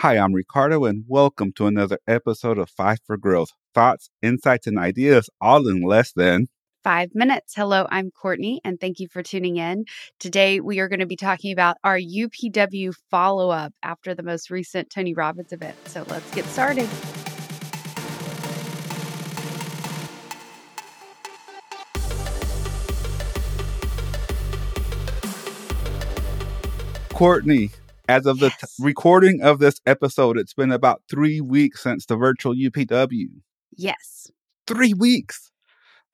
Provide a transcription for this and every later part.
Hi, I'm Ricardo, and welcome to another episode of Five for Growth thoughts, insights, and ideas all in less than five minutes. Hello, I'm Courtney, and thank you for tuning in. Today, we are going to be talking about our UPW follow up after the most recent Tony Robbins event. So let's get started. Courtney, as of the yes. t- recording of this episode, it's been about three weeks since the virtual UPW. Yes. Three weeks.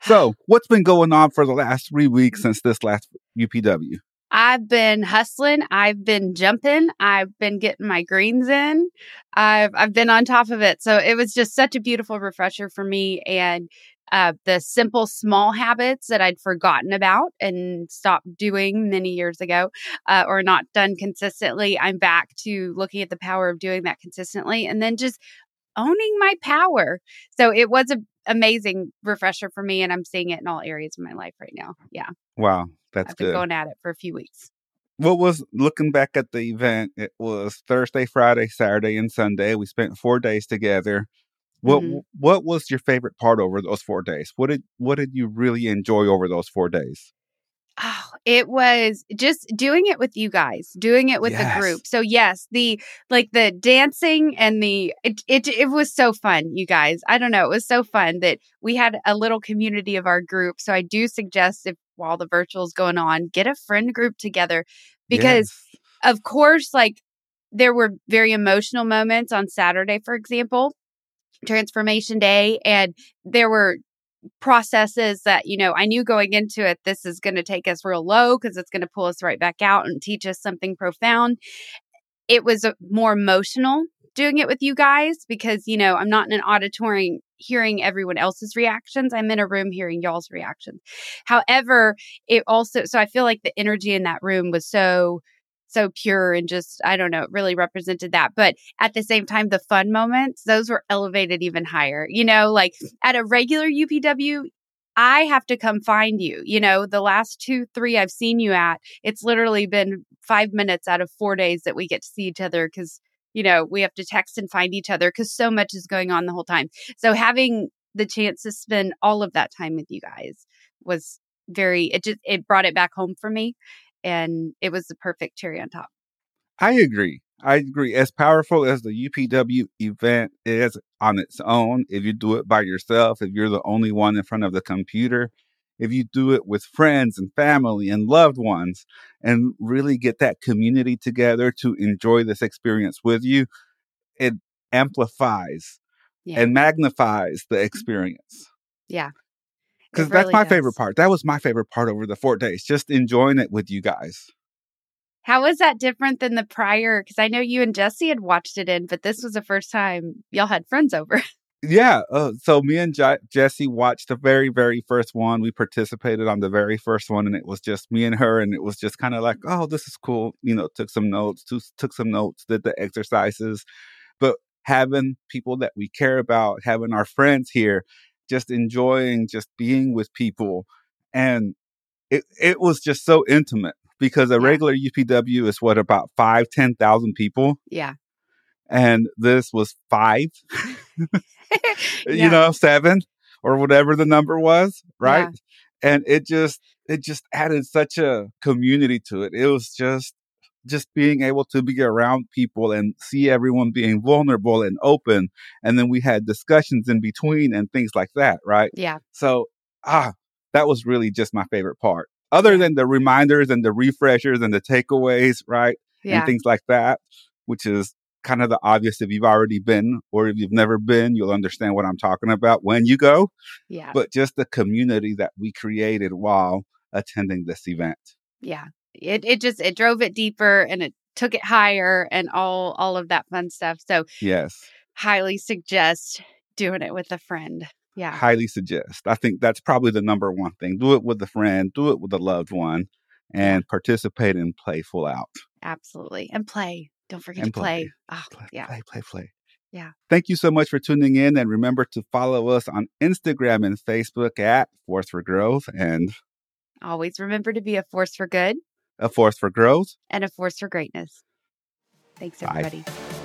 So, what's been going on for the last three weeks since this last UPW? I've been hustling. I've been jumping. I've been getting my greens in. I've I've been on top of it. So it was just such a beautiful refresher for me. And uh, the simple small habits that I'd forgotten about and stopped doing many years ago uh, or not done consistently. I'm back to looking at the power of doing that consistently and then just owning my power. So it was an amazing refresher for me, and I'm seeing it in all areas of my life right now. Yeah. Wow. That's I've been going at it for a few weeks. What was looking back at the event? It was Thursday, Friday, Saturday, and Sunday. We spent four days together. What mm-hmm. what was your favorite part over those four days? What did what did you really enjoy over those four days? Oh, it was just doing it with you guys, doing it with yes. the group. So yes, the like the dancing and the it, it it was so fun, you guys. I don't know, it was so fun that we had a little community of our group. So I do suggest if while the virtual is going on, get a friend group together because yes. of course like there were very emotional moments on Saturday, for example, transformation day and there were processes that you know i knew going into it this is going to take us real low because it's going to pull us right back out and teach us something profound. It was more emotional doing it with you guys because you know i'm not in an auditorium hearing everyone else's reactions. I'm in a room hearing y'all's reactions. However it also so i feel like the energy in that room was so so pure and just, I don't know, it really represented that. But at the same time, the fun moments, those were elevated even higher. You know, like mm. at a regular UPW, I have to come find you. You know, the last two, three I've seen you at, it's literally been five minutes out of four days that we get to see each other because, you know, we have to text and find each other because so much is going on the whole time. So having the chance to spend all of that time with you guys was very, it just, it brought it back home for me and it was the perfect cherry on top. I agree. I agree. As powerful as the UPW event is on its own, if you do it by yourself, if you're the only one in front of the computer, if you do it with friends and family and loved ones and really get that community together to enjoy this experience with you, it amplifies yeah. and magnifies the mm-hmm. experience. Yeah because really that's my does. favorite part. That was my favorite part over the four days, just enjoying it with you guys. How was that different than the prior? Because I know you and Jesse had watched it in, but this was the first time y'all had friends over. yeah. Uh, so me and J- Jesse watched the very, very first one. We participated on the very first one, and it was just me and her, and it was just kind of like, oh, this is cool. You know, took some notes, took some notes, did the exercises, but having people that we care about, having our friends here, just enjoying just being with people. And it, it was just so intimate because a yeah. regular UPW is what about five, 10,000 people. Yeah. And this was five, yeah. you know, seven or whatever the number was. Right. Yeah. And it just, it just added such a community to it. It was just just being able to be around people and see everyone being vulnerable and open. And then we had discussions in between and things like that, right? Yeah. So, ah, that was really just my favorite part. Other than the reminders and the refreshers and the takeaways, right? Yeah. And things like that, which is kind of the obvious if you've already been or if you've never been, you'll understand what I'm talking about when you go. Yeah. But just the community that we created while attending this event. Yeah it it just it drove it deeper and it took it higher and all all of that fun stuff. So yes, highly suggest doing it with a friend. Yeah, highly suggest. I think that's probably the number one thing. Do it with a friend. Do it with a loved one, and participate and play full out. Absolutely, and play. Don't forget and to play. play. Ah, oh, play, yeah, play, play, play. Yeah. Thank you so much for tuning in. And remember to follow us on Instagram and Facebook at Force for Growth. And always remember to be a force for good a force for growth, and a force for greatness. Thanks, everybody. Bye.